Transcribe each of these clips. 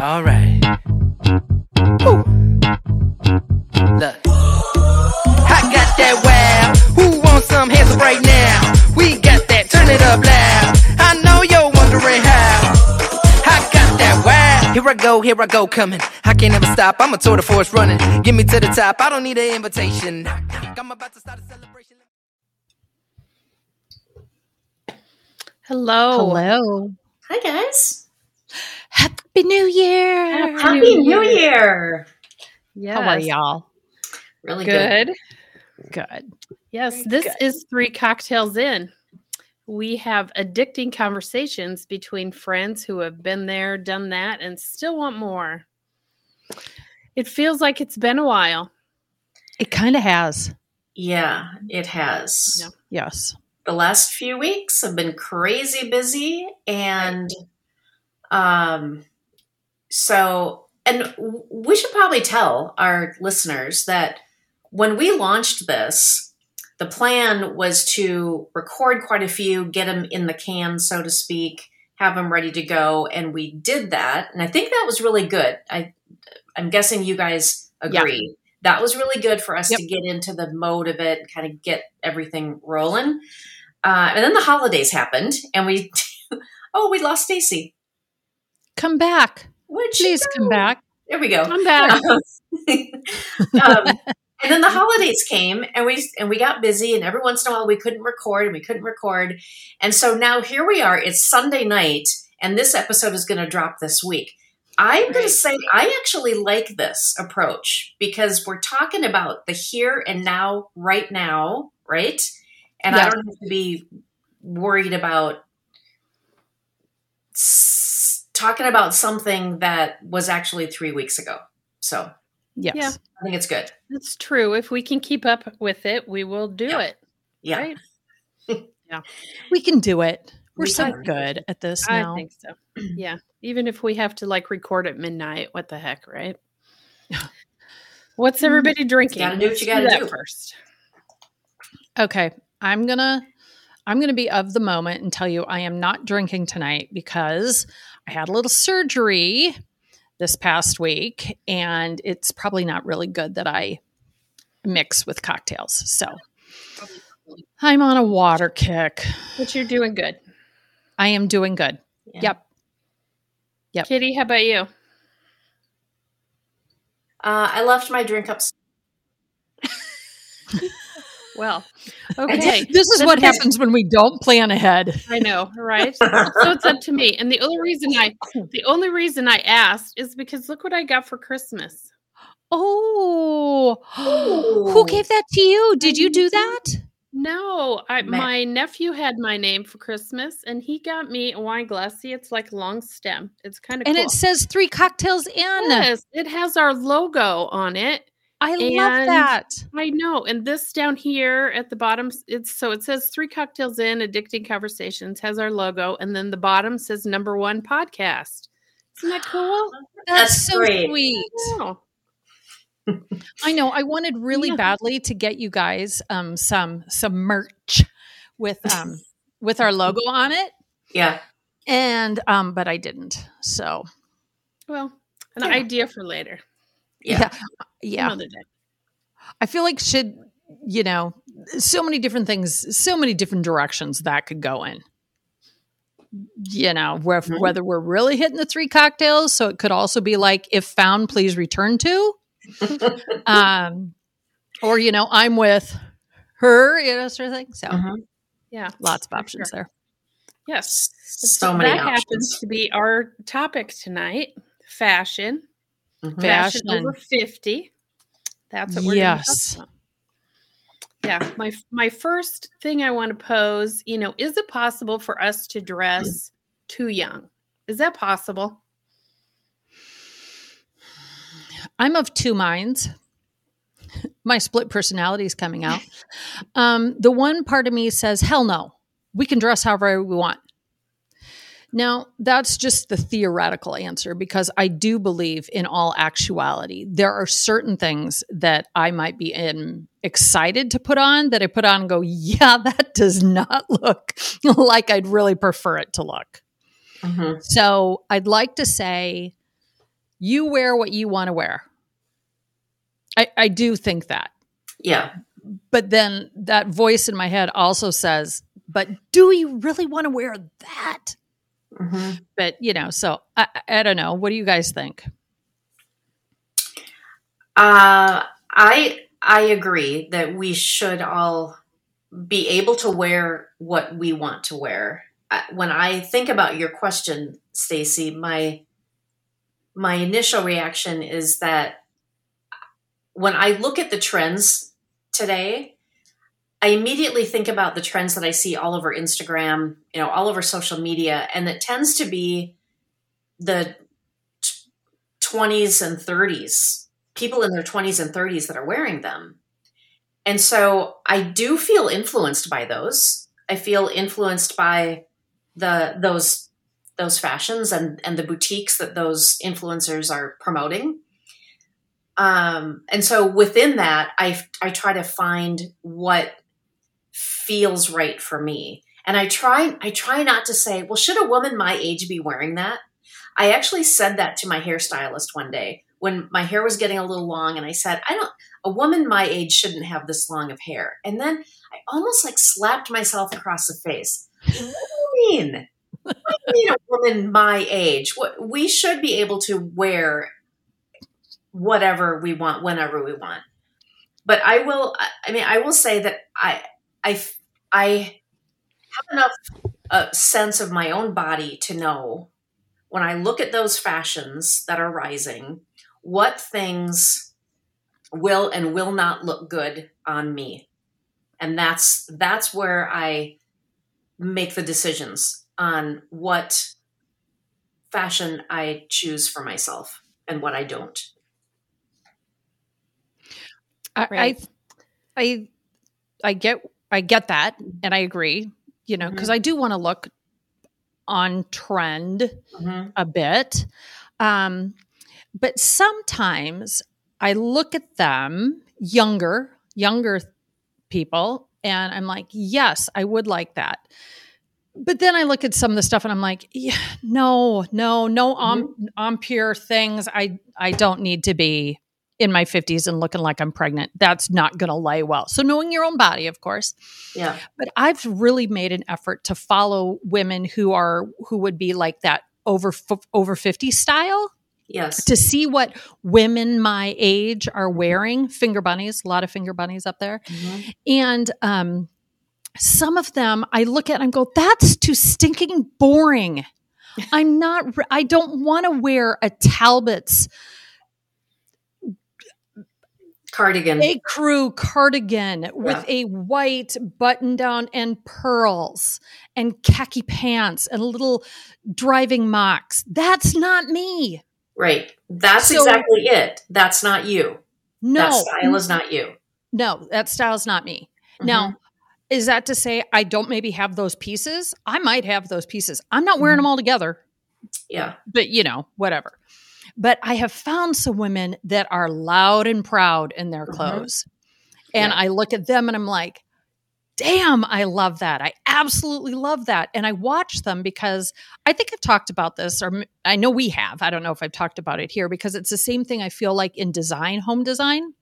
All right. Woo. Look. I got that wow. Who wants some hands up right now? We got that. Turn it up loud. I know you're wondering how. I got that wow. Here I go, here I go, coming. I can't ever stop. I'm a tour de force running. Get me to the top. I don't need an invitation. I'm about to start a celebration. Hello. Hello. Hi, guys. Happy New Year. Happy New Year. Yes. How are y'all? Really good. Good. Good. Yes, Very this good. is Three Cocktails In. We have addicting conversations between friends who have been there, done that, and still want more. It feels like it's been a while. It kind of has. Yeah, it has. Yeah. Yes. The last few weeks have been crazy busy, and um, so and we should probably tell our listeners that when we launched this, the plan was to record quite a few, get them in the can, so to speak, have them ready to go, and we did that, and I think that was really good. I I'm guessing you guys Yeah. agree. That was really good for us Yep. to get into the mode of it and kind of get everything rolling. Uh, and then the holidays happened, and we oh we lost Stacey. Come back. Where'd Please come back. There we go. I'm back. um, and then the holidays came, and we and we got busy, and every once in a while we couldn't record, and we couldn't record, and so now here we are. It's Sunday night, and this episode is going to drop this week. I'm going to say I actually like this approach because we're talking about the here and now, right now, right? And I don't have to be worried about talking about something that was actually three weeks ago. So Yes. Yeah. I think it's good. It's true. If we can keep up with it, we will do Yeah. it. Yeah. Right? We can do it. We're We so can. good at this I now. think so. Yeah. Even if we have to like record at midnight, what the heck, right? What's everybody drinking? gotta do what you gotta that do. first. Okay. I'm going to I'm going to be of the moment and tell you I am not drinking tonight because I had a little surgery this past week and it's probably not really good that I mix with cocktails. So I'm on a water kick. But you're doing good. I am doing good. Yeah. Yep. Yep. Kitty, how about you? Uh, I left my drink up. Well, okay. This is what happens when we don't plan ahead. I know, right? so it's up to me. And the only reason I the only reason I asked is because look what I got for Christmas. Oh, Ooh. who gave that to you? Did you do mm-hmm. that? No, I, my nephew had my name for Christmas, and he got me a wine glass. See, it's like long stem. It's kind of And cool. it says three cocktails in. yes, it has our logo on it. I love that. I know. And this down here at the bottom, it's so it says three cocktails in, addicting conversations has our logo, and then the bottom says number one podcast. Isn't that cool? That's, That's so great. sweet. I know. I wanted really Yeah. badly to get you guys um some some merch with um with our logo on it, Yeah. and um but I didn't. So well, an Yeah. idea for later. Yeah. yeah. Another day. I feel like should you know so many different things, so many different directions that could go in. You know, where, whether we're really hitting the three cocktails, so it could also be like, if found, please return to. um, or you know, I'm with her, you know, sort of thing. So Mhm. Yeah. lots of options sure. there. Yes. So many that options. happens to be our topic tonight fashion. Mhm. Fashion Fashion. over 50. That's what we're Yes. Yeah, my my first thing I want to pose, you know, is it possible for us to dress too young? Is that possible? I'm of two minds. My split personality is coming out. Um, the one part of me says, hell no, we can dress however we want. Now, that's just the theoretical answer because I do believe in all actuality. There are certain things that I might be in excited to put on that I put on and go, yeah, that does not look like I'd really prefer it to look. Mhm. So I'd like to say You wear what you want to wear. I, I do think that. Yeah. But then that voice in my head also says, but do you really want to wear that? Hmm But, you know, so I, I don't know. What do you guys think? Uh, I I agree that we should all be able to wear what we want to wear. When I think about your question, Stacey, my my initial reaction is that when I look at the trends today, I immediately think about the trends that I see all over Instagram, you know, all over social media, and it tends to be the t- 20s and 30s people in their 20s and 30s that are wearing them. And so I do feel influenced by those. I feel influenced by the those those fashions and and the boutiques that those influencers are promoting. Um, and so within that, I I try to find what feels right for me. And I try I try not to say, well, should a woman my age be wearing that? I actually said that to my hairstylist one day when my hair was getting a little long and I said, I don't a woman my age shouldn't have this long of hair. And then I almost like slapped myself across the face. What do you mean? What do you mean a woman my age? What we should be able to wear whatever we want whenever we want. But I will I- mean I will say that I I I have enough uh, sense of my own body to know when I look at those fashions that are rising, what things will and will not look good on me. And that's that's where I make the decisions on what fashion I choose for myself and what I don't. I, Right. I, I, I get, I get that, mm-hmm. and I agree. You know, because mm-hmm. I do want to look on trend Mhm. a bit, um, but sometimes I look at them, younger, younger people, and I'm like, yes, I would like that. But then I look at some of the stuff and I'm like, yeah, no, no, no, on on pure things. I I don't need to be in my 50s and looking like I'm pregnant. That's not going to lay well. So knowing your own body, of course. Yeah. But I've really made an effort to follow women who are who would be like that over f- over 50 style Yes. to see what women my age are wearing. Finger bunnies, a lot of finger bunnies up there. Mhm. And um, some of them I look at and go, that's too stinking boring. I'm not, I don't want to wear a Talbot's Cardigan. a crew cardigan with a white button down and pearls and khaki pants and little driving mocks. That's not me. Right. That's So- exactly it. That's not you. No, That style is not you. no, that style's not me. Mhm. Now, is that to say I don't maybe have those pieces? I might have those pieces. I'm not wearing Mhm. them all together, Yeah. but you know, whatever. But I have found some women that are loud and proud in their Mhm. clothes. And Yeah. I look at them and I'm like, damn, I love that. I absolutely love that. And I watch them because I think I've talked about this, or I know we have. I don't know if I've talked about it here because it's the same thing I feel like in design, home design.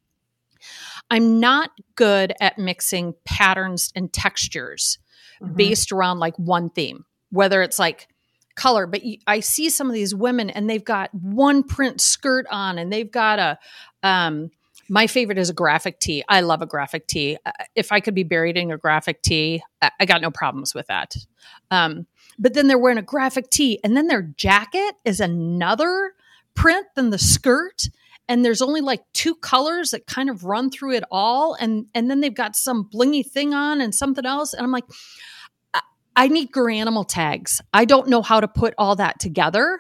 I'm not good at mixing patterns and textures Mhm. based around like one theme, whether it's like color. But I see some of these women and they've got one print skirt on and they've got a, um, my favorite is a graphic tee. I love a graphic tee. Uh, If I could be buried in a graphic tee, I, I got no problems with that. Um, but then they're wearing a graphic tee and then their jacket is another print than the skirt and there's only like two colors that kind of run through it all and and then they've got some blingy thing on and something else and i'm like i, I need animal tags i don't know how to put all that together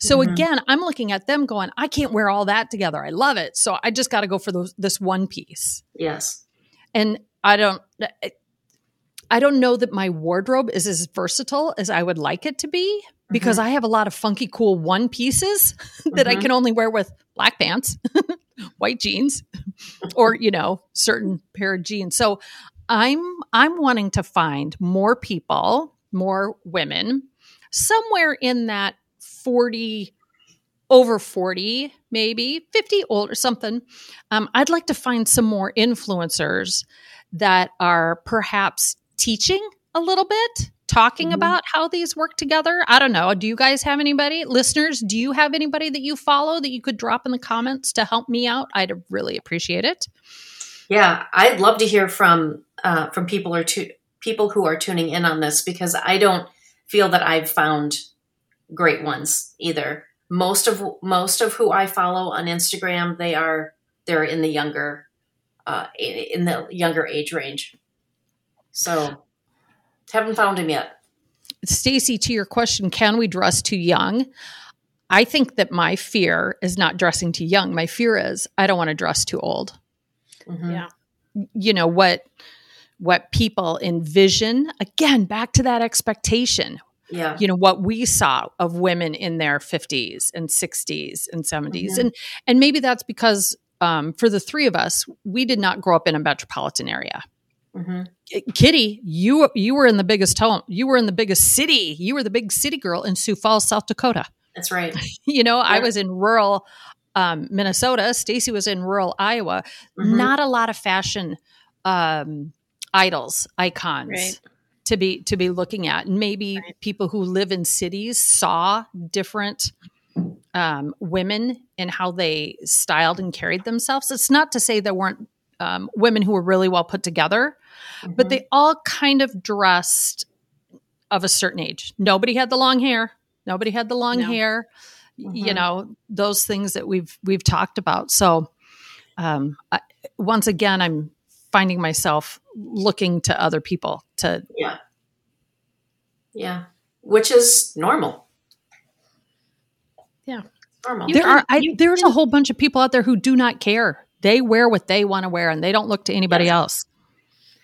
so Mhm. again i'm looking at them going i can't wear all that together i love it so i just got to go for those, this one piece Yes. and i don't i don't know that my wardrobe is as versatile as i would like it to be because I have a lot of funky, cool one pieces that I Mhm. can only wear with black pants, white jeans, or you know, certain pair of jeans. So I'm I'm wanting to find more people, more women, somewhere in that 40 over 40, maybe 50 old or something. Um, I'd like to find some more influencers that are perhaps teaching a little bit, talking Mhm. about how these work together. I don't know. Do you guys have anybody? Listeners, do you have anybody that you follow that you could drop in the comments to help me out? I'd really appreciate it. Yeah, I'd love to hear from uh, from people or tu- people who are tuning in on this because I don't feel that I've found great ones either. Most of most of who I follow on Instagram, they are they're in the younger uh, in the younger age range. So haven't found him yet. Stacey, to your question, can we dress too young? I think that my fear is not dressing too young. My fear is I don't want to dress too old. Mhm. Yeah. You know what what people envision again back to that expectation Yeah. you know what we saw of women in their 50s and 60s and 70s Mhm. and and maybe that's because um, for the three of us we did not grow up in a metropolitan area hmm kitty you you were in the biggest home you were in the biggest city you were the big city girl in sioux falls south dakota That's right. you know i was in rural um, minnesota stacey was in rural iowa Mhm. not a lot of fashion um, idols icons Right. to be to be looking at and maybe Right. people who live in cities saw different um, women and how they styled and carried themselves it's not to say there weren't um, women who were really well put together but Mhm. they all kind of dressed of a certain age nobody had the long hair nobody had the long No. hair y- you know those things that we've we've talked about so um, I, once again i'm finding myself looking to other people to yeah. Yeah. Which is normal. Yeah. Normal. There can- are I, you there's a whole bunch of people out there who do not care they wear what they want to wear and they don't look to anybody Yeah. else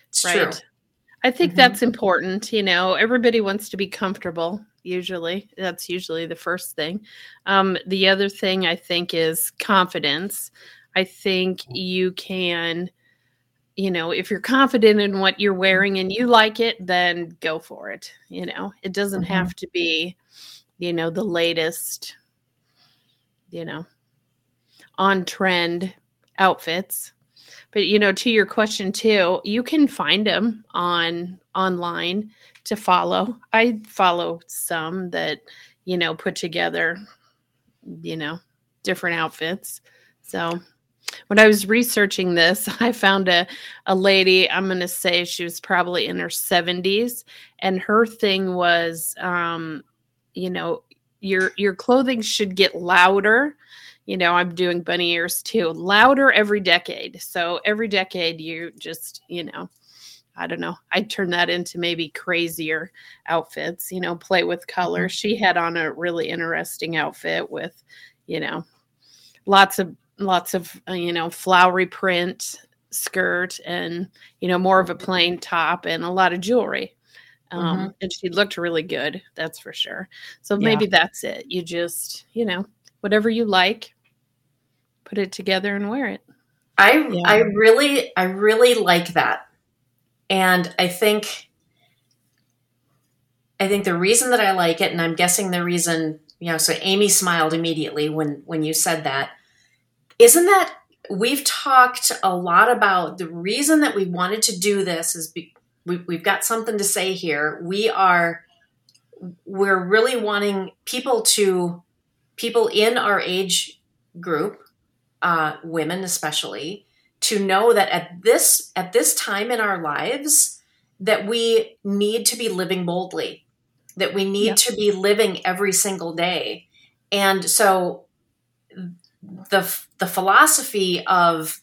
it's Right. true. I think Mhm. that's important. You know, everybody wants to be comfortable. Usually, that's usually the first thing. Um, the other thing I think is confidence. I think you can, you know, if you're confident in what you're wearing and you like it, then go for it. You know, it doesn't Mhm. have to be, you know, the latest, you know, on trend outfits but you know to your question too you can find them on online to follow. I follow some that you know put together you know different outfits. So when i was researching this i found a, a lady i'm going to say she was probably in her 70s and her thing was um you know your your clothing should get louder. You know i'm doing bunny ears too louder every decade. So every decade you just you know i don't know i turn that into maybe crazier outfits you know play with color. She had on a really interesting outfit with you know lots of lots of uh, you know flowery print skirt and you know more of a plain top and a lot of jewelry. Um, and she looked really good that's for sure. So Yeah. maybe that's it. You just you know whatever you like put it together and wear it. I Yeah. I really I really like that. And I think I think the reason that I like it and I'm guessing the reason, you know, so Amy smiled immediately when when you said that. Isn't that we've talked a lot about the reason that we wanted to do this is be, we, we've got something to say here. We are we're really wanting people to people in our age group uh, women especially to know that at this at this time in our lives that we need to be living boldly that we need Yep. to be living every single day and so the the philosophy of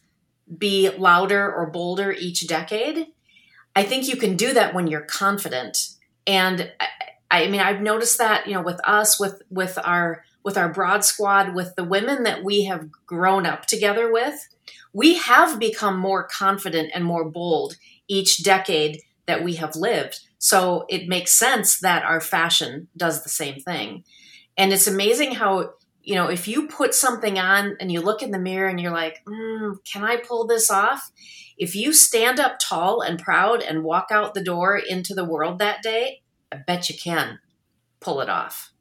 be louder or bolder each decade i think you can do that when you're confident and I, I mean i've noticed that you know with us with with our with our broad squad with the women that we have grown up together with we have become more confident and more bold each decade that we have lived. So it makes sense that our fashion does the same thing. And it's amazing how you know if you put something on and you look in the mirror and you're like mm, can i pull this off? If you stand up tall and proud and walk out the door into the world that day i bet you can pull it off.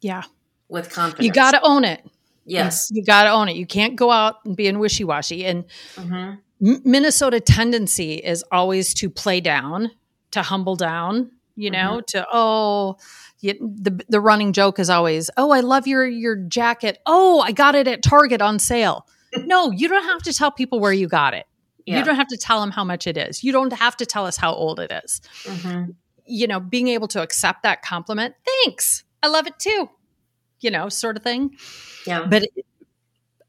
Yeah. With confidence. You got to own it. Yes. You got to own it. You can't go out and be in wishy washy. And Mhm. M- Minnesota tendency is always to play down, to humble down, you know, to oh, you, the the running joke is always, "Oh, I love your your jacket. Oh, I got it at Target on sale." no, you don't have to tell people where you got it. Yeah. You don't have to tell them how much it is. You don't have to tell us how old it is. Mhm. You know, being able to accept that compliment, thanks. I love it too. You know, sort of thing Yeah. but it-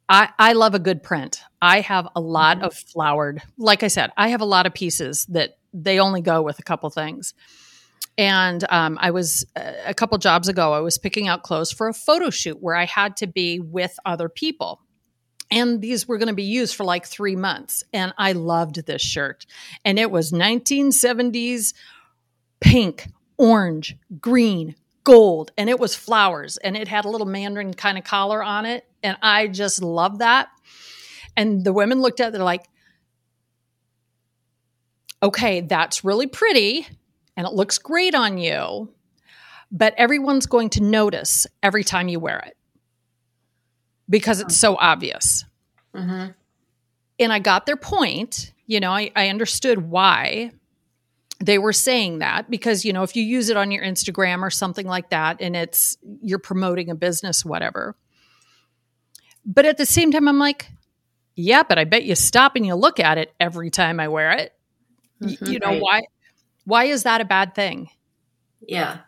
I, I love a good print. I have a lot Mhm. of flowered, like I said, I have a lot of pieces that they only go with a couple things. And um, I was uh, a couple jobs ago, I was picking out clothes for a photo shoot where I had to be with other people. And these were going to be used for like three months. And I loved this shirt. And it was 1970s pink, orange, green, gold, and it was flowers, and it had a little mandarin kind of collar on it, and I just loved that. And the women looked at it, they're like, "Okay, that's really pretty, and it looks great on you, but everyone's going to notice every time you wear it because it's so obvious." Mhm. and I got their point. You know, I, I understood why they were saying that because, you know, if you use it on your Instagram or something like that and it's you're promoting a business, whatever. But at the same time, I'm like, yeah, but I bet you stop and you look at it every time I wear it. Mhm. you know, Right. why why is that a bad thing? Yeah.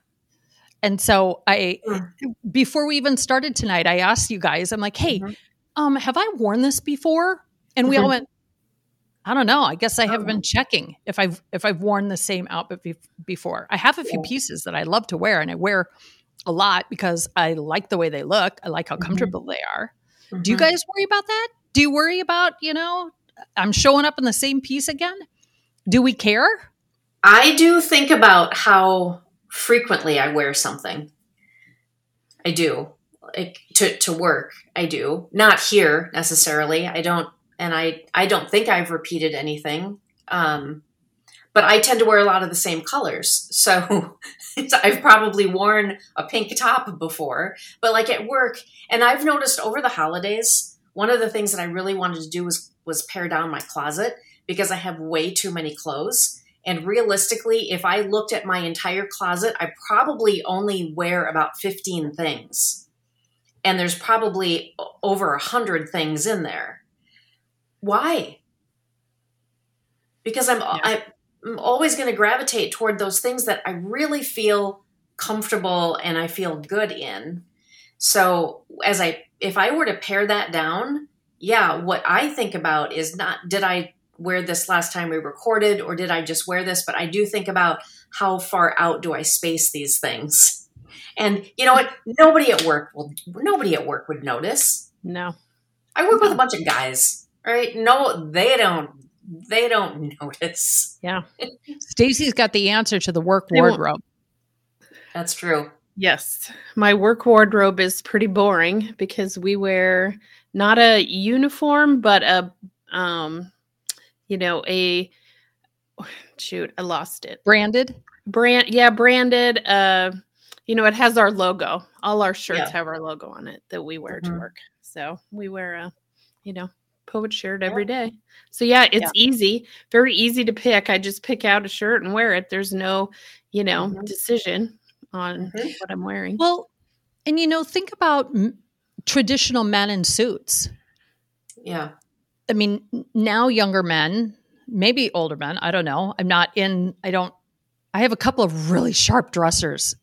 And so I Mm. before we even started tonight, I asked you guys, I'm like, hey, Mhm. um, have I worn this before? And we all Mhm. went, I don't know. I guess I haven't Oh. been checking if I've if I've worn the same outfit be- before. I have a few pieces that I love to wear, and I wear a lot because I like the way they look. I like how Mhm. comfortable they are. Do you Mhm. guys worry about that? Do you worry about you know I'm showing up in the same piece again? Do we care? I do think about how frequently I wear something. I do. Like to, to work, I do. Not here necessarily. I don't and I I don't think I've repeated anything. Um but I tend to wear a lot of the same colors. So I've probably worn a pink top before, but like at work, and I've noticed over the holidays, one of the things that I really wanted to do was was pare down my closet because I have way too many clothes. And realistically, if I looked at my entire closet, I probably only wear about 15 things. And there's probably over a 100 things in there. Why? Because I'm, Yeah. I'm always going to gravitate toward those things that I really feel comfortable and I feel good in. So, as I, if I were to pare that down, yeah, what I think about is not did I wear this last time we recorded or did I just wear this? But I do think about how far out do I space these things. And you know what? Nobody at work will nobody at work would notice. No. I work with a bunch of guys, right? No, they don't they don't notice. Yeah. Stacey's got the answer to the work They won't- wardrobe. That's true. Yes. My work wardrobe is pretty boring because we wear not a uniform, but a, um, you know, a, shoot, I lost it. Branded. Brand, yeah, branded. Uh, you know, it has our logo. All our shirts Yeah. have our logo on it that we wear to Mhm. work. So we wear a, you know, poet shirt every day. So yeah, it's Yeah. easy, very easy to pick. I just pick out a shirt and wear it. There's no, you know, Mhm. decision on Mhm. what I'm wearing. Well, and you know, think about m- traditional men in suits. Yeah. I mean, now younger men, maybe older men, I don't know. I'm not in, I don't, I have a couple of really sharp dressers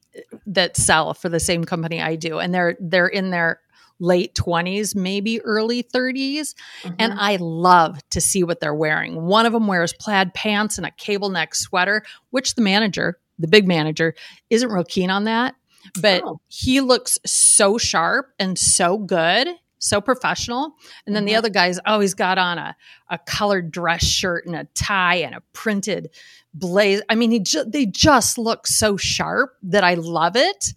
that sell for the same company I do. And they're, they're in their late 20s, maybe early 30s. And Mhm. I love to see what they're wearing. One of them wears plaid pants and a cable neck sweater, which the manager, the big manager, isn't real keen on that. But Oh. he looks so sharp and so good, so professional. And then the Mhm. other guy's always got on a, a colored dress shirt and a tie and a printed blaze. I mean, he ju- they just look so sharp that I love it.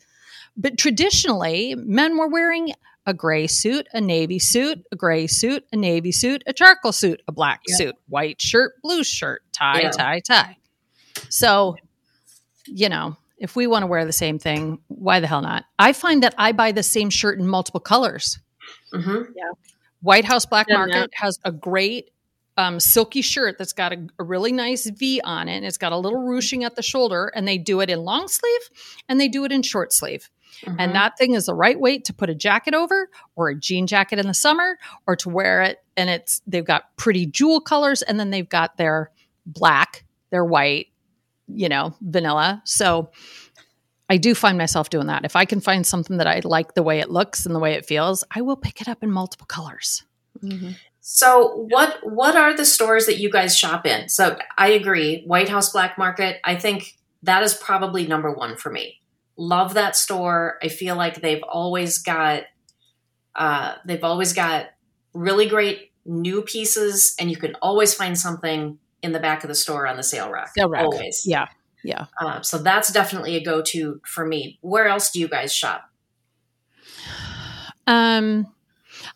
But traditionally, men were wearing a gray suit, a navy suit, a gray suit, a navy suit, a charcoal suit, a black Yeah. suit, white shirt, blue shirt, tie, Yeah. tie, tie. So, you know, If we want to wear the same thing, why the hell not? I find that I buy the same shirt in multiple colors. hmm White House Black Done Market that. has a great um, silky shirt that's got a, a really nice V on it. And it's got a little ruching at the shoulder, and they do it in long sleeve and they do it in short sleeve. Mm-hmm. And that thing is the right weight to put a jacket over or a jean jacket in the summer or to wear it. And it's they've got pretty jewel colors and then they've got their black, their white, you know, vanilla. So I do find myself doing that. If I can find something that I like the way it looks and the way it feels, I will pick it up in multiple colors. Mhm. So what what are the stores that you guys shop in? So I agree, White House Black Market. I think that is probably number one for me. Love that store. I feel like they've always got uh, they've always got really great new pieces, and you can always find something in the back of the store on the sale rack. Sale rack. Always. Yeah. Yeah. Uh, so that's definitely a go to for me. Where else do you guys shop? Um,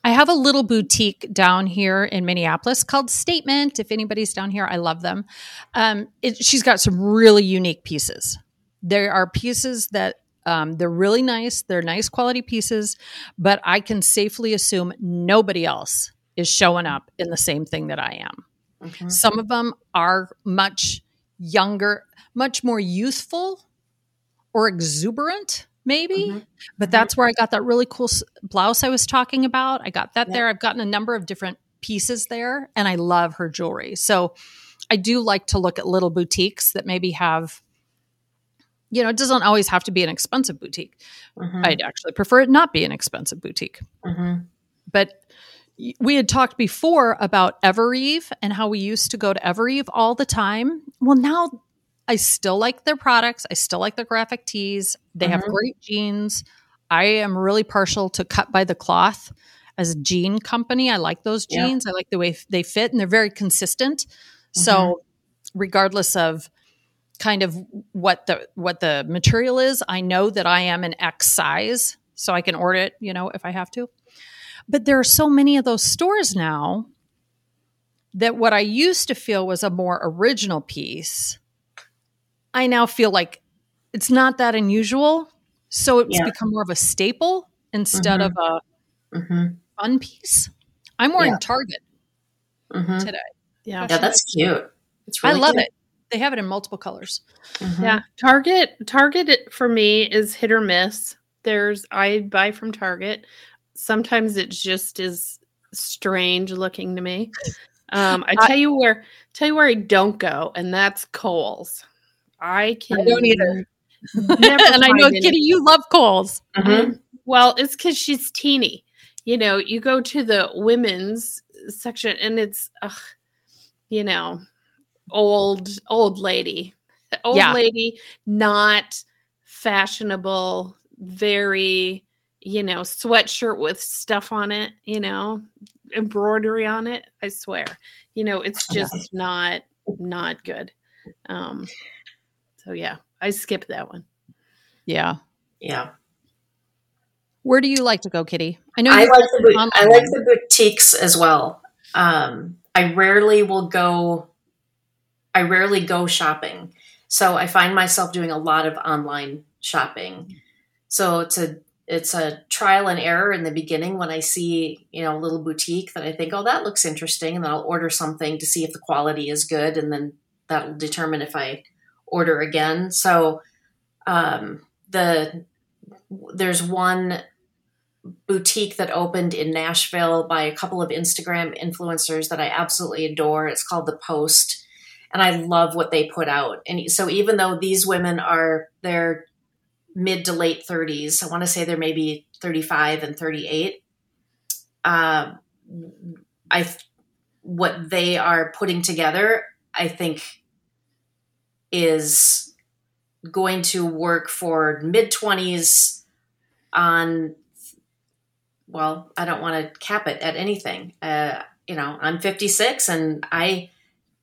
I have a little boutique down here in Minneapolis called Statement. If anybody's down here, I love them. Um, it, she's got some really unique pieces. There are pieces that um, they're really nice. They're nice quality pieces, but I can safely assume nobody else is showing up in the same thing that I am. Mhm. Some of them are much younger, much more youthful or exuberant, maybe. Mhm. But that's where I got that really cool blouse I was talking about. I got that Yeah. there. I've gotten a number of different pieces there, and I love her jewelry. So I do like to look at little boutiques that maybe have, you know, it doesn't always have to be an expensive boutique. Mhm. I'd actually prefer it not be an expensive boutique. Mhm. But we had talked before about Evereve and how we used to go to Evereve all the time. Well, now I still like their products. I still like their graphic tees. They have Mhm. great jeans. I am really partial to Cut by the Cloth as a jean company. I like those Yeah. jeans. I like the way they fit and they're very consistent. So, Mm-hmm. regardless of kind of what the what the material is, I know that I am an X size, so I can order it, you know, if I have to. But there are so many of those stores now that what I used to feel was a more original piece, I now feel like it's not that unusual. So it's Yeah. become more of a staple instead Mhm. of a Mhm. fun piece. I'm wearing Yeah. Target Mhm. today. Yeah. Yeah, that's cute. It's really I love cute. it. They have it in multiple colors. Mhm. Yeah, Target Target it- for me is hit or miss. There's I buy from Target. Sometimes it just is strange looking to me. Um, I I- tell you where tell you where I don't go, and that's Kohl's. I can I don't either. never and I know, find any- Kitty, you love Kohl's. Mhm. Um, well, it's because she's teeny. You know, you go to the women's section and it's, ugh, you know, old, old lady. Old Yeah. lady, not fashionable, very, you know, sweatshirt with stuff on it, you know, embroidery on it. I swear. You know, it's Yeah. just not, not good. Um, so yeah, I skipped that one. Yeah. Yeah. Where do you like to go, Kitty? I know I like the I like the boutiques as well. Um, I rarely will go. I rarely go shopping, so I find myself doing a lot of online shopping. So it's a it's a trial and error in the beginning when I see you know a little boutique that I think oh that looks interesting, and then I'll order something to see if the quality is good, and then that will determine if I order again. So um, the there's one boutique that opened in Nashville by a couple of Instagram influencers that I absolutely adore. It's called The Post, and I love what they put out. And so even though these women are their mid to late 30s, I want to say they're maybe 35 and 38. Um, I what they are putting together, I think, is going to work for mid 20s on well, I don't want to cap it at anything. Uh, you know, I'm 56 and I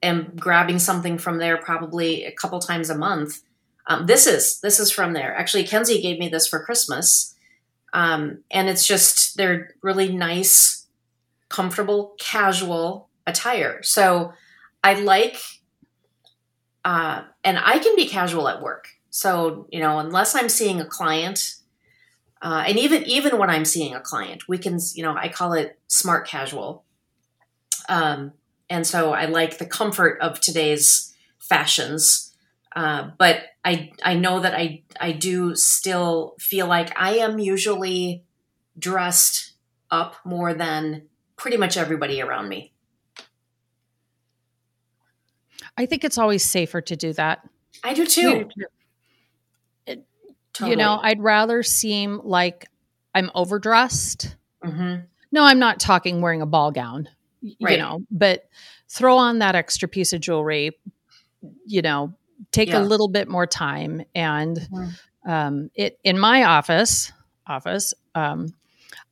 am grabbing something from there probably a couple times a month. Um, this is this is from there. Actually, Kenzie gave me this for Christmas, um, and it's just they're really nice, comfortable, casual attire. So I like, uh, and I can be casual at work. So, you know, unless I'm seeing a client, uh, and even even when I'm seeing a client, we can, you know, I call it smart casual. Um, and so I like the comfort of today's fashions, uh, but I I know that I I do still feel like I am usually dressed up more than pretty much everybody around me. I think it's always safer to do that. I do too. You know, I'd rather seem like I'm overdressed. Mhm. No, I'm not talking wearing a ball gown, y- you Right. know, but throw on that extra piece of jewelry, you know, take Yeah. a little bit more time. And Mhm. um, it in my office, office, um,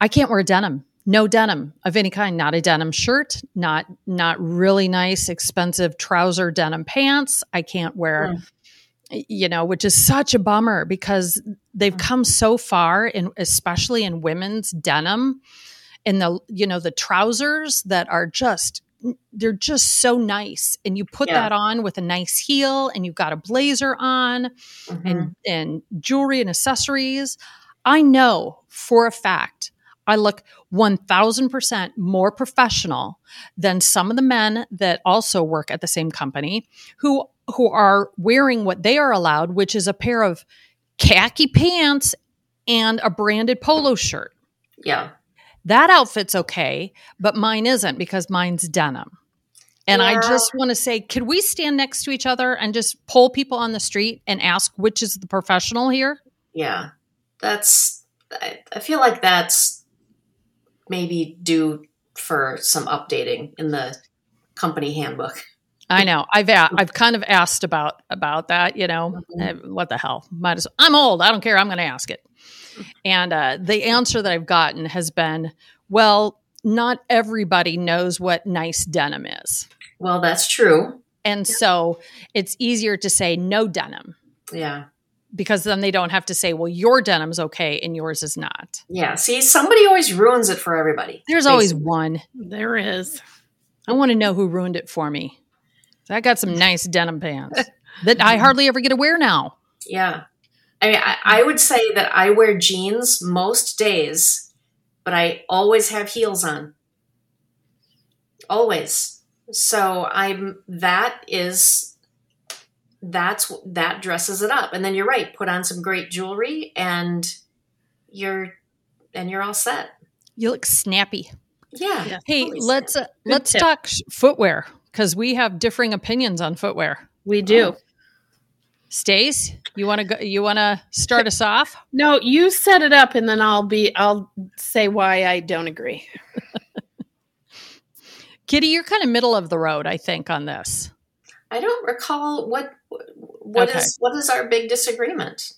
I can't wear denim. No denim of any kind, not a denim shirt, not not really nice, expensive trouser denim pants. I can't wear you know, which is such a bummer because they've Mm. come so far in especially in women's denim and the you know the trousers that are just they're just so nice and you put Yeah. that on with a nice heel and you've got a blazer on Mhm. and and jewelry and accessories i know for a fact i look 1000% more professional than some of the men that also work at the same company who who are wearing what they are allowed which is a pair of khaki pants and a branded polo shirt yeah. That outfit's okay, but mine isn't because mine's denim. And I just want to say, could we stand next to each other and just pull people on the street and ask which is the professional here? Yeah, that's. I, I feel like that's maybe due for some updating in the company handbook. I know. I've a- I've kind of asked about about that. You know, Mhm. Eh, what the hell? Might as I'm old. I don't care. I'm going to ask it. And uh, the answer that I've gotten has been, well, not everybody knows what nice denim is, Well, that's true. and so it's easier to say no denim. Yeah, because then they don't have to say, well, your denim's okay and yours is not. yeah. See, somebody always ruins it for everybody. There's always one. There is. I want to know who ruined it for me. I got some nice denim pants that I hardly ever get to wear now. Yeah, I mean, I, I would say that I wear jeans most days, but I always have heels on. Always. So I'm that is that's that dresses it up. And then you're right, put on some great jewelry and you're and you're all set. You look snappy. Yeah. Yeah. Hey, Totally let's uh, let's tip. talk sh- footwear because we have differing opinions on footwear. We do. Stace, you want to go? You want to start us off? No, you set it up and then I'll be I'll say why I don't agree. Kitty, you're kind of middle of the road, I think, on this. I don't recall what what is Okay. what is our big disagreement.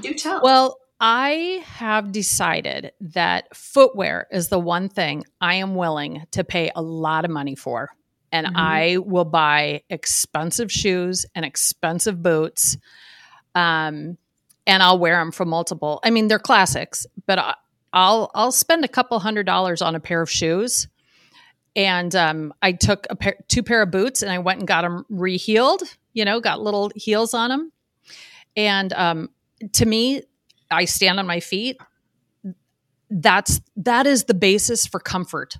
Do tell. Well, I have decided that footwear is the one thing I am willing to pay a lot of money for. And Mhm. I will buy expensive shoes and expensive boots. Um, and I'll wear them for multiple. I mean, they're classics, but I, I'll I'll spend a couple hundred dollars on a pair of shoes. And um, I took a pair, two pair of boots, and I went and got them reheeled. You know, got little heels on them. And um, to me, I stand on my feet. That's that is the basis for comfort.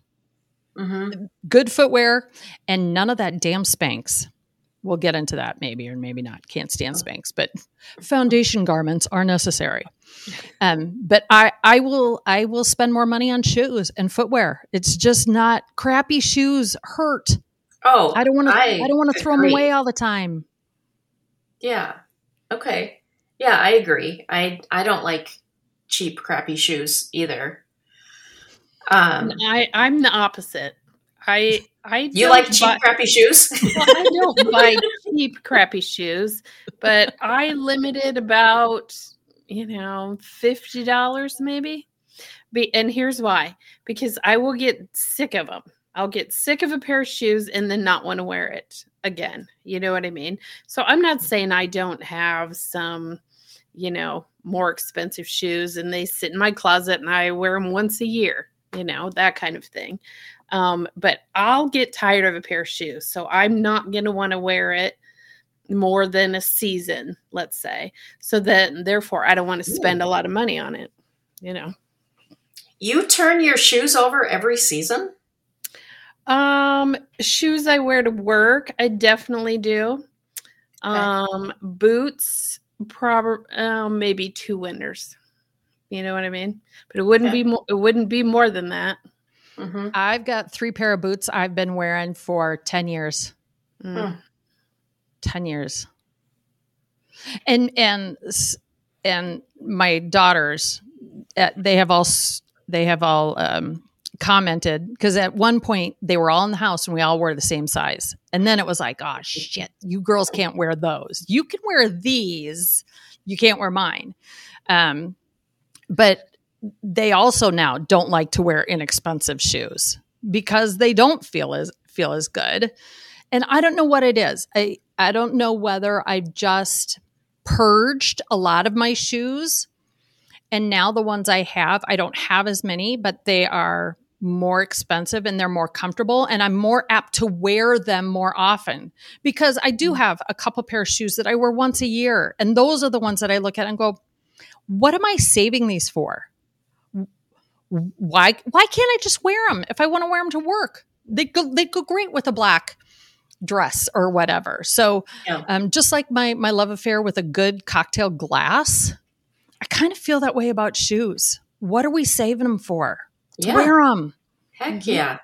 Hmm Good footwear and none of that damn Spanx. We'll get into that maybe or maybe not. Can't stand Spanx, but foundation garments are necessary. Um, but I I will I will spend more money on shoes and footwear. It's just not crappy shoes hurt. Oh, I don't want to I I, don't want to throw them away all the time. Yeah. Okay. Yeah, I agree. I I don't like cheap, crappy shoes either. Um, I I'm the opposite. I I you like cheap, buy- crappy shoes? well, I don't buy cheap crappy shoes, but I limited about you know fifty dollars maybe. Be, and here's why: because I will get sick of them. I'll get sick of a pair of shoes and then not want to wear it again. You know what I mean? So I'm not saying I don't have some, you know, more expensive shoes and they sit in my closet and I wear them once a year. You know that kind of thing. Um, but I'll get tired of a pair of shoes. So I'm not going to want to wear it more than a season, let's say. So that therefore I don't want to spend a lot of money on it, you know. You turn your shoes over every season? Um shoes I wear to work, I definitely do. Um boots probably um, maybe two winters. You know what I mean? But it wouldn't Okay. be more it wouldn't be more than that. hmm I've got three pair of boots I've been wearing for 10 years. Mm. 10 years. And and and my daughters uh, they have all they have all um commented because at one point they were all in the house and we all wore the same size. And then it was like, "Oh shit, you girls can't wear those. You can wear these. You can't wear mine." Um but they also now don't like to wear inexpensive shoes because they don't feel as feel as good. And I don't know what it is. I I don't know whether I've just purged a lot of my shoes and now the ones I have, I don't have as many, but they are more expensive and they're more comfortable and I'm more apt to wear them more often because I do mm. have a couple pair of shoes that I wear once a year and those are the ones that I look at and go, what am I saving these for? Why why can't I just wear them if I want to wear them to work? They go they go great with a black dress or whatever. So Yeah. um, just like my my love affair with a good cocktail glass, I kind of feel that way about shoes. What are we saving them for? To Yeah. wear them. Heck yeah.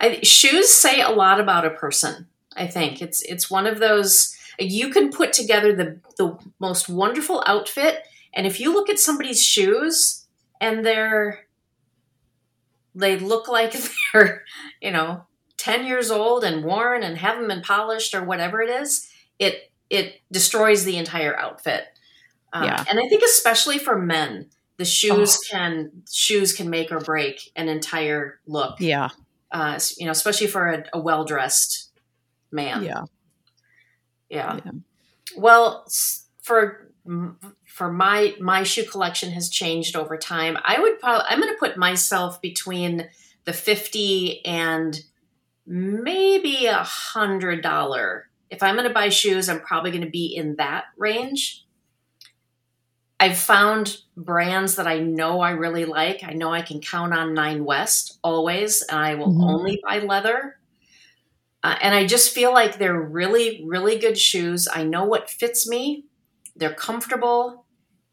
I, shoes say a lot about a person. I think it's it's one of those you can put together the the most wonderful outfit, and if you look at somebody's shoes and they're they look like they're you know ten years old and worn and haven't been polished or whatever it is, it it destroys the entire outfit. Uh, Yeah. and I think especially for men, the shoes can shoes can make or break an entire look Yeah, uh, you know, especially for a, a well dressed man. yeah. yeah. Yeah. Well, for for my my shoe collection has changed over time. I would probably I'm going to put myself between the fifty and maybe a hundred dollar. If I'm going to buy shoes, I'm probably going to be in that range. I've found brands that I know I really like. I know I can count on Nine West always, and I will Mhm. only buy leather. Uh, and I just feel like they're really, really good shoes. I know what fits me, they're comfortable,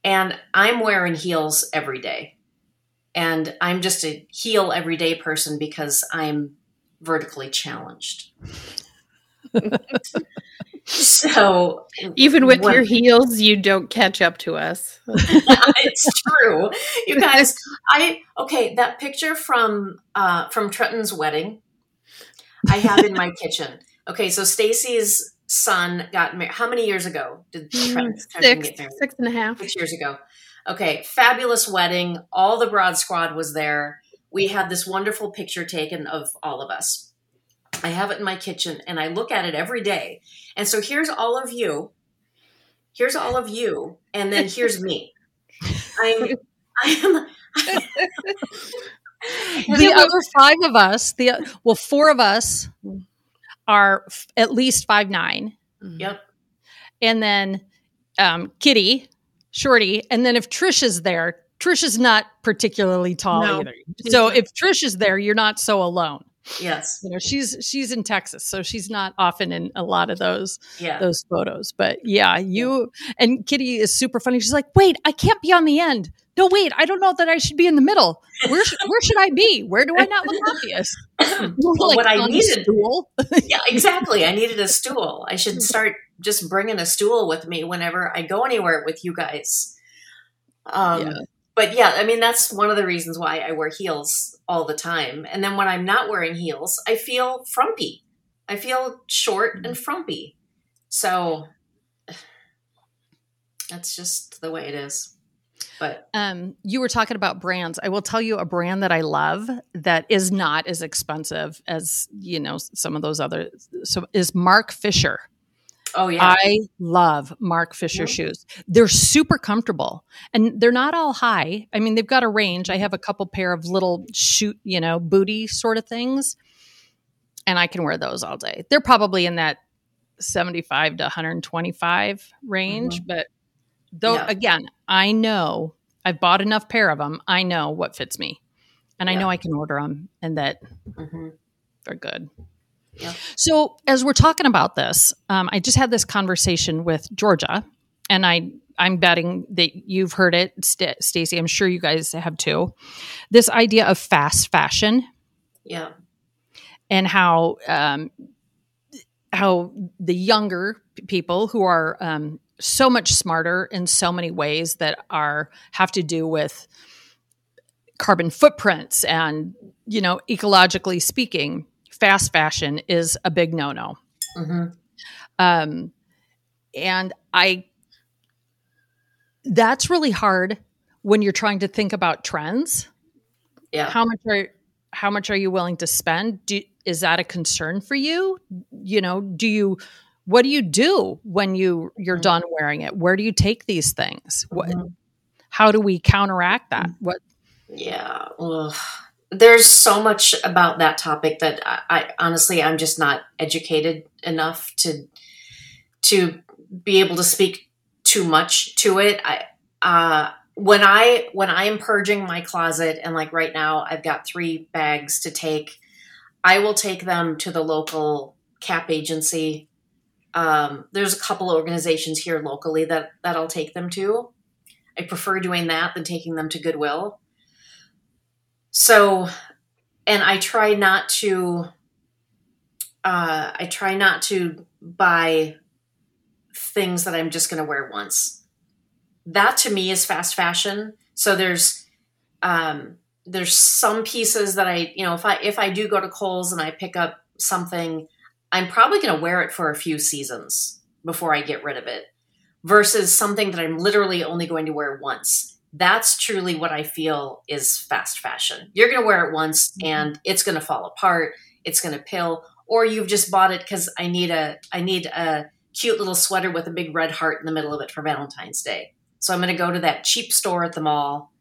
and I'm wearing heels every day. And I'm just a heel everyday person because I'm vertically challenged. so Even with when- your heels, you don't catch up to us. it's true. You guys, I okay, that picture from uh from Trenton's wedding I have in my kitchen. Okay, so Stacey's son got married. How many years ago did Trenton, Trenton mm, Six, get married? six and a half. Six years ago. Okay, fabulous wedding. All the broad squad was there. We had this wonderful picture taken of all of us. I have it in my kitchen and I look at it every day. And so here's all of you. Here's all of you. And then here's me. I'm, I am. The other five of us, the well, four of us are f- at least five nine, Yep. and then um, Kitty, Shorty, and then if Trish is there, Trish is not particularly tall No. either. So if Trish is there, you're not so alone. Yes. You know, she's she's in Texas, so she's not often in a lot of those Yeah. those photos. But yeah, you and Kitty is super funny. She's like, "Wait, I can't be on the end. No, wait, I don't know that I should be in the middle. Where sh- where should I be? Where do I not look obvious? Hmm. Well, what I needed- stool? yeah, exactly. I needed a stool. I should start just bringing a stool with me whenever I go anywhere with you guys. Um, Yeah. But yeah, I mean, that's one of the reasons why I wear heels all the time. And then when I'm not wearing heels, I feel frumpy. I feel short and frumpy. So that's just the way it is. But Um, you were talking about brands. I will tell you a brand that I love that is not as expensive as you know some of those other. So is Marc Fisher. oh yeah, I love Marc Fisher Yeah. shoes. They're super comfortable and they're not all high. I mean, they've got a range. I have a couple pair of little shoot, you know, booty sort of things. And I can wear those all day. They're probably in that 75 to 125 range. Mhm. But though, Yeah. again, I know I've bought enough pair of them. I know what fits me. And I know I can order them and that Mhm. they're good. Yeah. So, as we're talking about this, um, I just had this conversation with Georgia, and I I'm betting that you've heard it, St- Stacey. I'm sure you guys have too. This idea of fast fashion Yeah. and how um, how the younger people who are um, so much smarter in so many ways that are have to do with carbon footprints and you know ecologically speaking fast fashion is a big no-no. Hmm um, and i that's really hard when you're trying to think about trends. Yeah. how much are how much are you willing to spend? Do, is that a concern for you? You know do you what do you do when you you're Mhm. done wearing it where do you take these things what Mhm. how do we counteract that Mm-hmm. what Yeah. Ugh. There's so much about that topic that I, I honestly I'm just not educated enough to to be able to speak too much to it. I uh when I when I am purging my closet and like right now I've got 3 bags to take, I will take them to the local cap agency. Um, there's a couple organizations here locally that that I'll take them to. I prefer doing that than taking them to Goodwill. So, and I try not to. Uh, I try not to buy things that I'm just going to wear once. That to me is fast fashion. So there's um, there's some pieces that I you know if I if I do go to Kohl's and I pick up something, I'm probably going to wear it for a few seasons before I get rid of it. Versus something that I'm literally only going to wear once that's truly what I feel is fast fashion. You're going to wear it once mm-hmm. and it's going to fall apart. It's going to pill, or you've just bought it because I need a I need a cute little sweater with a big red heart in the middle of it for Valentine's Day. So I'm going to go to that cheap store at the mall,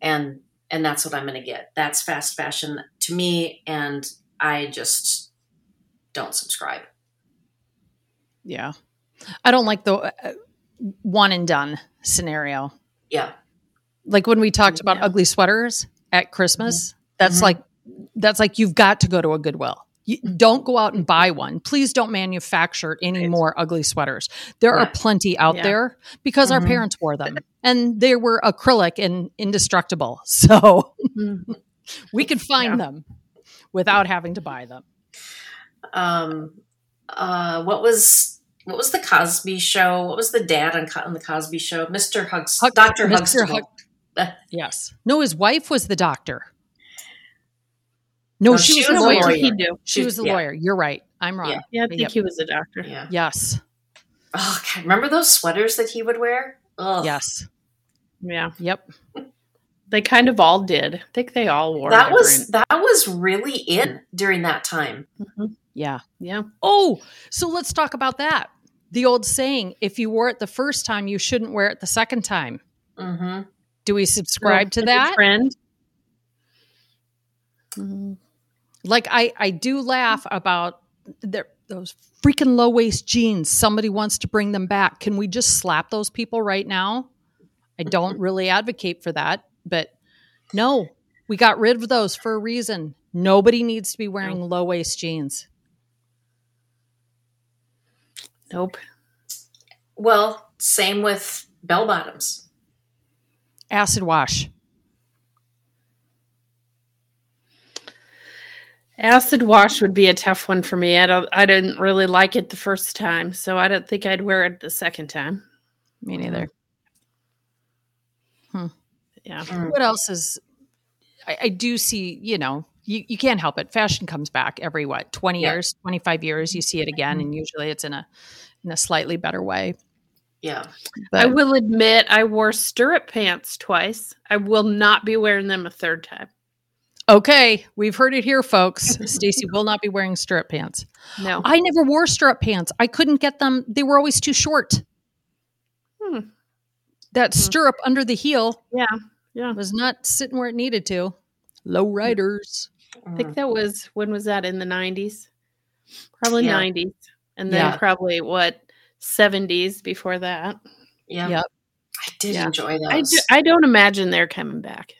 and and that's what I'm going to get. That's fast fashion to me, and I just don't subscribe. yeah i don't like the uh, one and done scenario Yeah, like when we talked about Yeah. ugly sweaters at christmas that's Mhm. like that's like you've got to go to a goodwill you, don't go out and buy one please don't manufacture any Right. more ugly sweaters there are plenty out Yeah. there because our Mhm. parents wore them and they were acrylic and indestructible so Mhm. we could find Yeah. them without having to buy them um uh what was what was the cosby show what was the dad on, on the cosby show mr hugs Hug- dr Mr. huxtable Hug- yes no his wife was the doctor no, No, she, she was, was a lawyer. Lawyer. he do? She was the Yeah. lawyer. You're right. I'm wrong. Yeah. Yeah, I think Yep. he was a doctor. yeah Yes. oh god remember those sweaters that he would wear Ugh. Yes. Yeah, Yep. they kind of all did. I think they all wore that was that was really in during that time Mhm. Yeah. Yeah, Oh, so let's talk about that. The old saying, if you wore it the first time, you shouldn't wear it the second time. hmm Do we subscribe to that? trend. Mhm. Like I I do laugh about their, those freaking low waist jeans. Somebody wants to bring them back. Can we just slap those people right now? I don't really advocate for that, but no, we got rid of those for a reason. Nobody needs to be wearing low waist jeans. Nope. well same with bell bottoms Acid wash. Acid wash would be a tough one for me. I don't. I didn't really like it the first time, so I don't think I'd wear it the second time. Me neither. Hmm. Yeah. Mm. What else is? I, I do see. You know, you, you can't help it. Fashion comes back every what twenty Yeah. years, twenty five years. You see it again, and usually it's in a in a slightly better way. yeah But I will admit I wore stirrup pants twice. I will not be wearing them a third time. okay, we've heard it here, folks. Stacey will not be wearing stirrup pants. No. I never wore stirrup pants. I couldn't get them. They were always too short. Hmm. That Hmm. stirrup under the heel Yeah. Yeah. was not sitting where it needed to. Low riders. I think that was when was that in the nineties? Probably Yeah. nineties. and then Yeah. probably what 70s before that. Yeah. Yep. I did Yeah. enjoy those. I, do, I don't imagine they're coming back.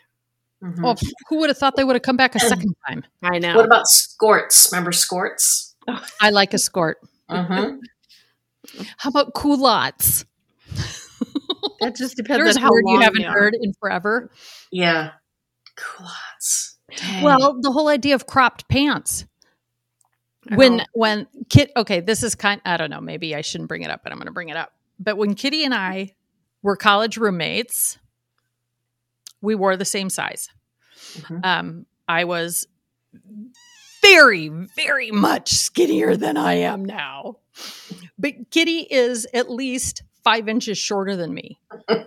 Mhm. Oh, who would have thought they would have come back a second time? I know. What about Skorts? Remember Skorts? I like a skort. Mm-hmm. How about culottes? that just depends There's on a how word long you haven't they are. heard in forever. Yeah. Culottes. Dang. Well, the whole idea of cropped pants. When when Kit okay, this is kind I don't know, maybe I shouldn't bring it up, but I'm going to bring it up. But when Kitty and I were college roommates, we wore the same size. Mhm. Um I was very very much skinnier than I am now. But Kitty is at least 5 inches shorter than me.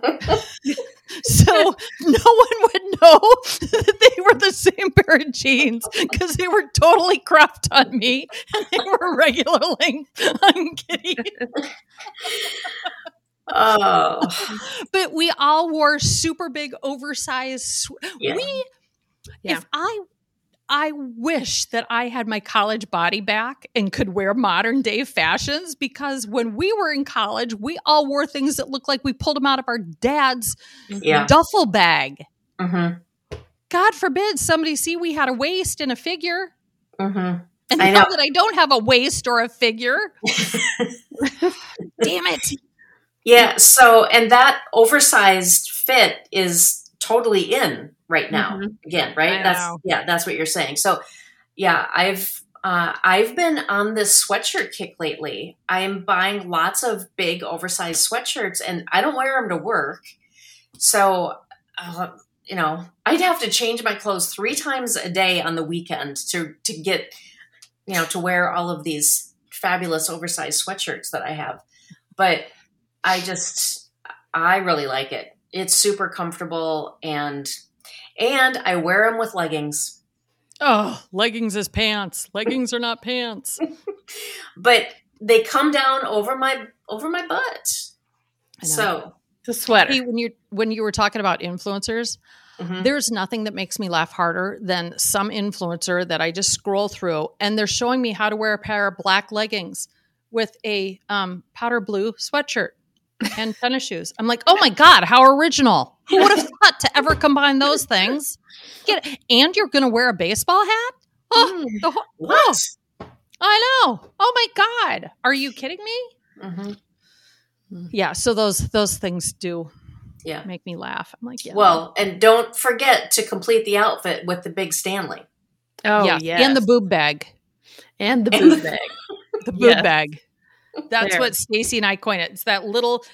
So no one would know that they were the same pair of jeans because they were totally cropped on me and they were regular length on Kitty. oh, But we all wore super big, oversized. Sw- yeah. We, Yeah. if I, I wish that I had my college body back and could wear modern day fashions because when we were in college, we all wore things that looked like we pulled them out of our dad's Yeah. duffel bag. Mm-hmm. God forbid somebody see we had a waist and a figure. Mm-hmm. And I now know. that I don't have a waist or a figure, damn it. Yeah. So, and that oversized fit is totally in right now. Mhm. Again, right? I that's know. yeah. That's what you're saying. So, yeah, I've uh, I've been on this sweatshirt kick lately. I am buying lots of big oversized sweatshirts, and I don't wear them to work. So, uh, you know, I'd have to change my clothes three times a day on the weekend to to get you know to wear all of these fabulous oversized sweatshirts that I have. But I just I really like it. It's super comfortable and and I wear them with leggings. Oh, leggings is pants. Leggings are not pants. But they come down over my over my butt. So, The sweater. Hey, when you when you were talking about influencers, mhm. there's nothing that makes me laugh harder than some influencer that I just scroll through and they're showing me how to wear a pair of black leggings with a um, powder blue sweatshirt and tennis shoes. I'm like, oh my god, how original! Who would have thought to ever combine those things? Get and you're going to wear a baseball hat? Oh, Mm. the whole- what? oh, I know. Oh my god, are you kidding me? Mhm. Yeah. So those those things do Yeah. make me laugh. I'm like, yeah. Well, and don't forget to complete the outfit with the big Stanley. oh, yeah, yes. and the boob bag. and the And boob the- bag. the boob Yes. bag. That's There. what Stacey and I coined it. It's that little.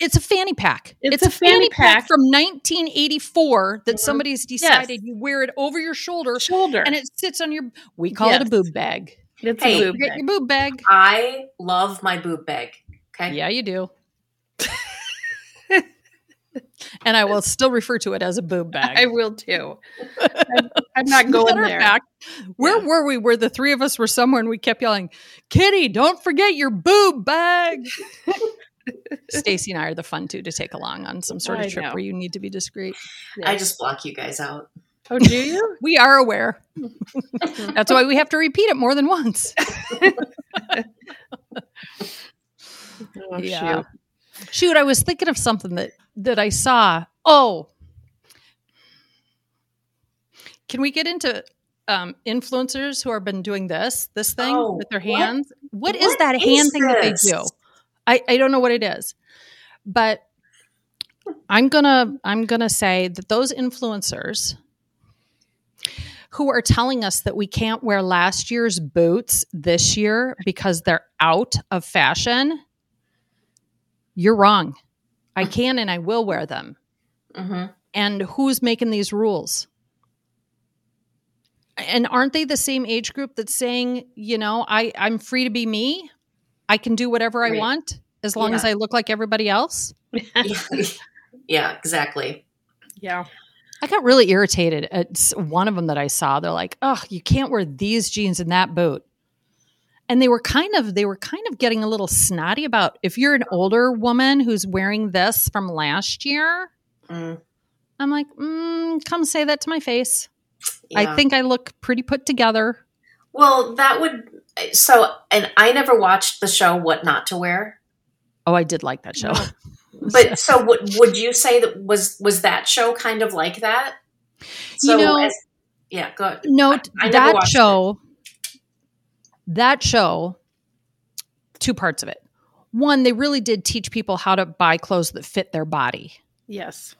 It's a fanny pack. It's a fanny pack. from 1984 that Mhm. somebody's decided you wear it over your shoulder Shoulder. and it sits on your. We call it a boob bag. it's Hey, a boob bag. your boob bag. I love my boob bag. Okay. Yeah, you do. And I will still refer to it as a boob bag. I will too. I'm, I'm not going there. fact, where Yeah. were we? Where the three of us were somewhere and we kept yelling, "Kitty, don't forget your boob bag." Stacey and I are the fun two to take along on some sort of I trip know. where you need to be discreet. I just block you guys out. Oh, do you? We are aware. That's why we have to repeat it more than once. Oh, Yeah. shoot. Shoot, I was thinking of something that that I saw. Oh, can we get into um, influencers who have been doing this this thing Oh, with their what- hands? what is what that is hand thing that they do? I I don't know what it is, but I'm gonna I'm gonna say that those influencers who are telling us that we can't wear last year's boots this year because they're out of fashion, you're wrong. I can and I will wear them. hmm And who's making these rules? And aren't they the same age group that's saying, you know, I, I'm free to be me? I can do whatever I want as long Yeah. as I look like everybody else? yeah. yeah, exactly. Yeah. I got really irritated at one of them that I saw. They're like, "Oh, you can't wear these jeans and that boot." And they were kind of they were kind of getting a little snotty about if you're an older woman who's wearing this from last year. Mm, I'm like, mm, "Come say that to my face." yeah. I think I look pretty put together. Well, that would so and I never watched the show What Not to Wear. Oh, I did like that show. But so would would you say that was was that show kind of like that? You know- as- yeah, go. no, I- I that show, that show, two parts of it. One, they really did teach people how to buy clothes that fit their body, Yes.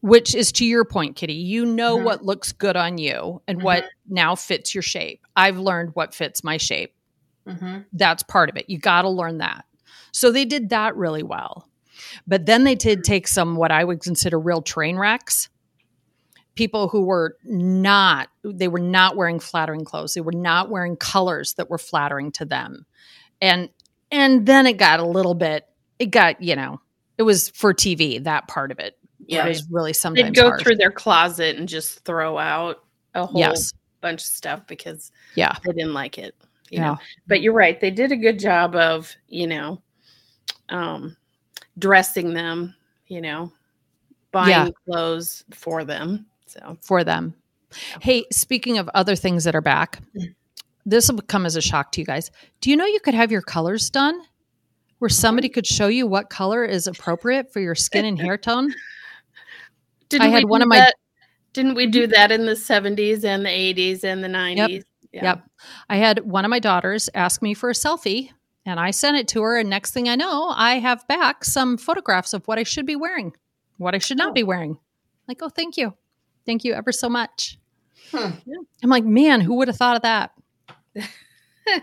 which is to your point, Kitty. You know Mhm. what looks good on you and what now fits your shape. I've learned what fits my shape. hmm That's part of it. You got to learn that. So they did that really well. But then they did take some what I would consider real train wrecks. People who were not, they were not wearing flattering clothes. They were not wearing colors that were flattering to them. And and then it got a little bit, it got, you know, it was for TV, that part of it. Yeah, it was really sometimes They'd go hard. through their closet and just throw out a whole Yes. bunch of stuff because Yeah. they didn't like it. You Yeah. know, but you're right. They did a good job of, you know, um, dressing them, you know, buying Yeah. clothes for them. So for them. Hey, speaking of other things that are back, this will come as a shock to you guys. Do you know you could have your colors done where somebody could show you what color is appropriate for your skin and hair tone? didn't had we one do of my- Mm-hmm. that- Didn't we do that in the 70s and the 80s and the 90s? Yeah. Yep. I had one of my daughters ask me for a selfie and I sent it to her. And next thing I know, I have back some photographs of what I should be wearing, what I should not Oh. be wearing. Like, oh, thank you. Thank you ever so much. Hmm. I'm like, man, who would have thought of that?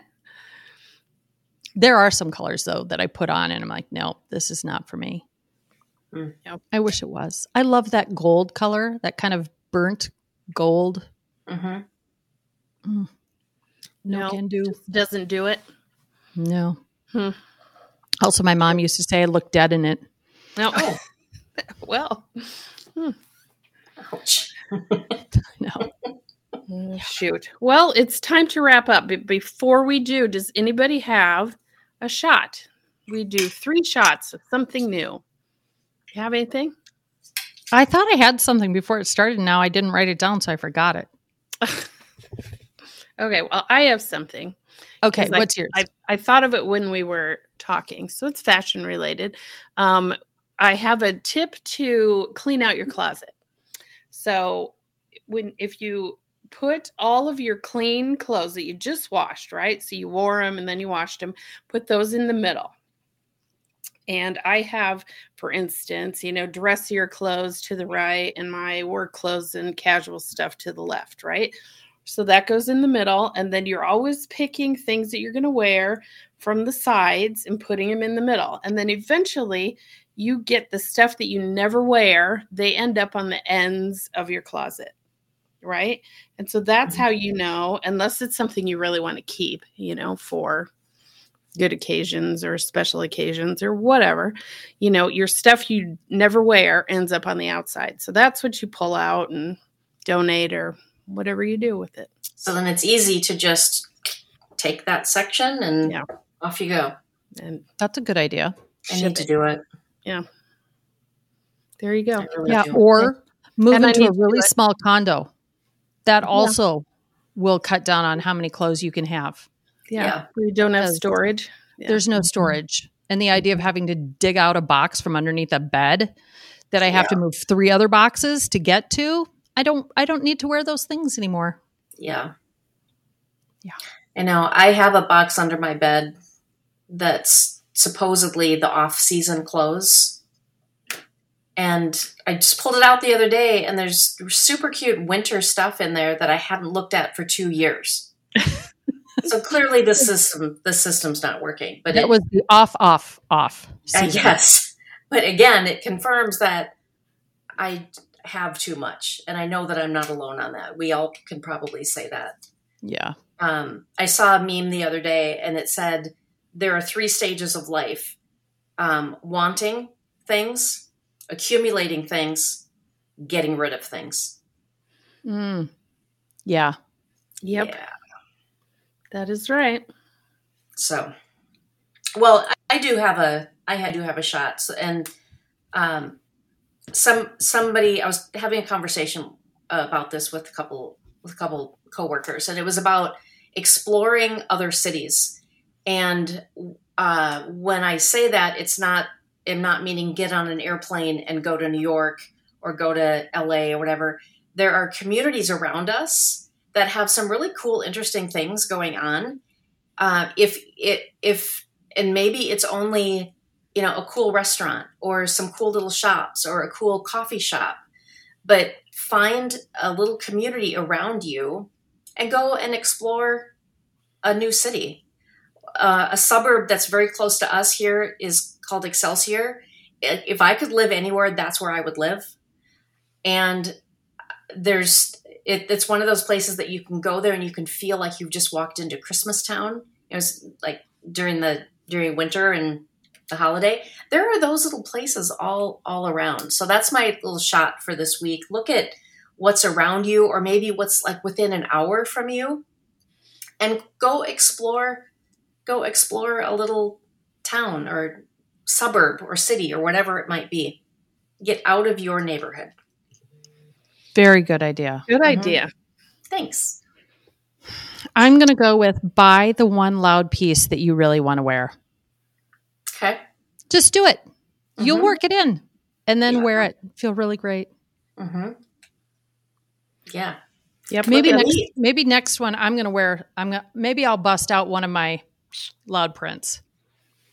there are some colors though that I put on and I'm like, no, this is not for me. Hmm. Yep. I wish it was. I love that gold color, that kind of burnt gold. hmm No, No. can do. Doesn't do it. No. Hmm. Also, my mom used to say I look dead in it. No. Oh, well, ouch. No. Oh, Shoot. Well, it's time to wrap up. But before we do, does anybody have a shot? We do three shots of something new. You have anything? I thought I had something before it started. Now I didn't write it down, so I forgot it. Okay. Well, I have something. Okay, 'Cause I- what's yours? I, I thought of it when we were talking, so it's fashion related. Um, I have a tip to clean out your closet. So, when if you put all of your clean clothes that you just washed, right? So you wore them and then you washed them, put those in the middle. And I have, for instance, you know, dressier clothes to the right and my work clothes and casual stuff to the left, right? So that goes in the middle. And then you're always picking things that you're going to wear from the sides and putting them in the middle. And then eventually you get the stuff that you never wear, they end up on the ends of your closet. Right. And so that's mm-hmm. how you know, unless it's something you really want to keep, you know, for good occasions or special occasions or whatever, you know, your stuff you never wear ends up on the outside. So that's what you pull out and donate or whatever you do with it. So then it's easy to just take that section and Yeah. off you go. And That's a good idea. I need to do it. There you go. Really Yeah, do. or move And into a really small condo. That also will cut down on how many clothes you can have. Yeah. Yeah. We don't have storage. Yeah. There's no mm-hmm. storage. And the idea of having to dig out a box from underneath a bed that I have to move three other boxes to get to, I don't I don't need to wear those things anymore. Yeah. Yeah. I know. I have a box under my bed that's supposedly the off season clothes. And I just pulled it out the other day and there's super cute winter stuff in there that I hadn't looked at for two years. so clearly the system the system's not working. But That it, was the off off off. Season. guess. But again, it confirms that I have too much. And I know that I'm not alone on that. We all can probably say that. Yeah. Um, I saw a meme the other day and it said there are three stages of life um, wanting things, accumulating things, getting rid of things. Mm. Yeah. Yep. Yeah. That is right. So, well, I, I do have a, I do have a shot, so, and um, some somebody I was having a conversation about this with a couple with a couple coworkers, and it was about exploring other cities. And uh, when I say that, it's not, I'm not meaning get on an airplane and go to New York or go to LA or whatever. There are communities around us that have some really cool, interesting things going on. Uh, if it, if, and maybe it's only, you know, a cool restaurant or some cool little shops or a cool coffee shop, but find a little community around you and go and explore a new city. Uh, a suburb that's very close to us here is called Excelsior. If I could live anywhere, that's where I would live. And there's it, it's one of those places that you can go there and you can feel like you've just walked into Christmas town. It was like during the during winter and the holiday. There are those little places all all around. So that's my little shot for this week. Look at what's around you or maybe what's like within an hour from you and go explore go explore a little town or suburb or city or whatever it might be. Get out of your neighborhood. Very good idea. Good Mhm. idea. Thanks. I'm going to go with buy the one loud piece that you really want to wear. Okay. Just do it. You'll Mhm. work it in and then Yeah. wear it. Feel really great. Mm-hmm. Yeah. Yep. Maybe next, maybe next one I'm going to wear I'm going to maybe I'll bust out one of my loud prints.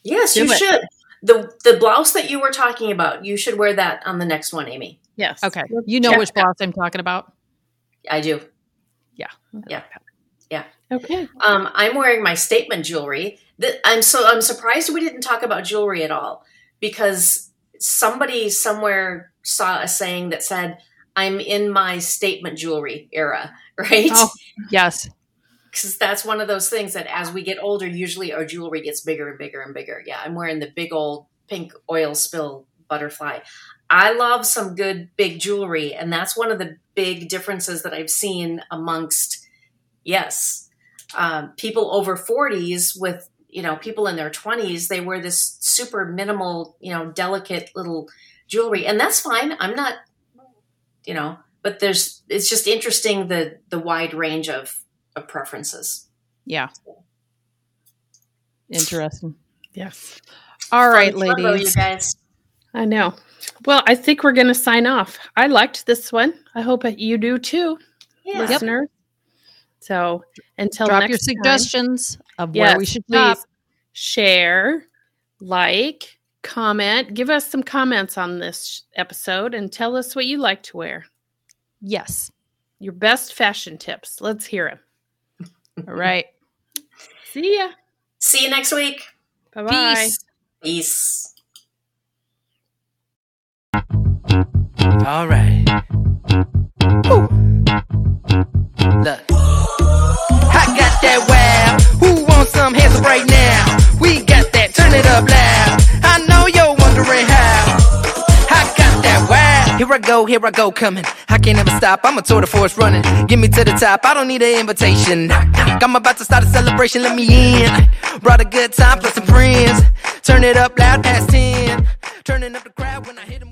Yes, Do you it. should. The the blouse that you were talking about, you should wear that on the next one, Amy. Yes. Okay. You know check which that. blouse I'm talking about? I do. Yeah. Yeah. Yeah. Okay. Um, I'm wearing my statement jewelry. Th- I'm so I'm surprised we didn't talk about jewelry at all because somebody somewhere saw a saying that said, "I'm in my statement jewelry era," right? Oh. Yes. Because that's one of those things that as we get older, usually our jewelry gets bigger and bigger and bigger. Yeah, I'm wearing the big old pink oil spill butterfly. I love some good big jewelry, and that's one of the big differences that I've seen amongst, yes, um, people over 40s with, you know, people in their 20s. They wear this super minimal, you know, delicate little jewelry, and that's fine. I'm not, you know, but there's, it's just interesting the the wide range of of preferences. Yeah. Interesting. Yes. All right, Fun combo, ladies. you guys. I know. Well, I think we're going to sign off. I liked this one. I hope you do too, Yeah. listeners. So until Drop next your time, suggestions of yes, where we should shop. please share, like, comment, give us some comments on this episode, and tell us what you like to wear. Yes. Your best fashion tips. Let's hear them. All right. See ya. See you next week. Bye bye. Peace. Peace. All right. Woo. Look. I got that wow. Who wants some hands up right now? We got that. Turn it up loud. Here I go, here I go, coming. I can't ever stop. I'm a tour de force running. Get me to the top. I don't need an invitation. I'm about to start a celebration. Let me in. Brought a good time plus some friends. Turn it up loud past 10. Turning up the crowd when I hit 'em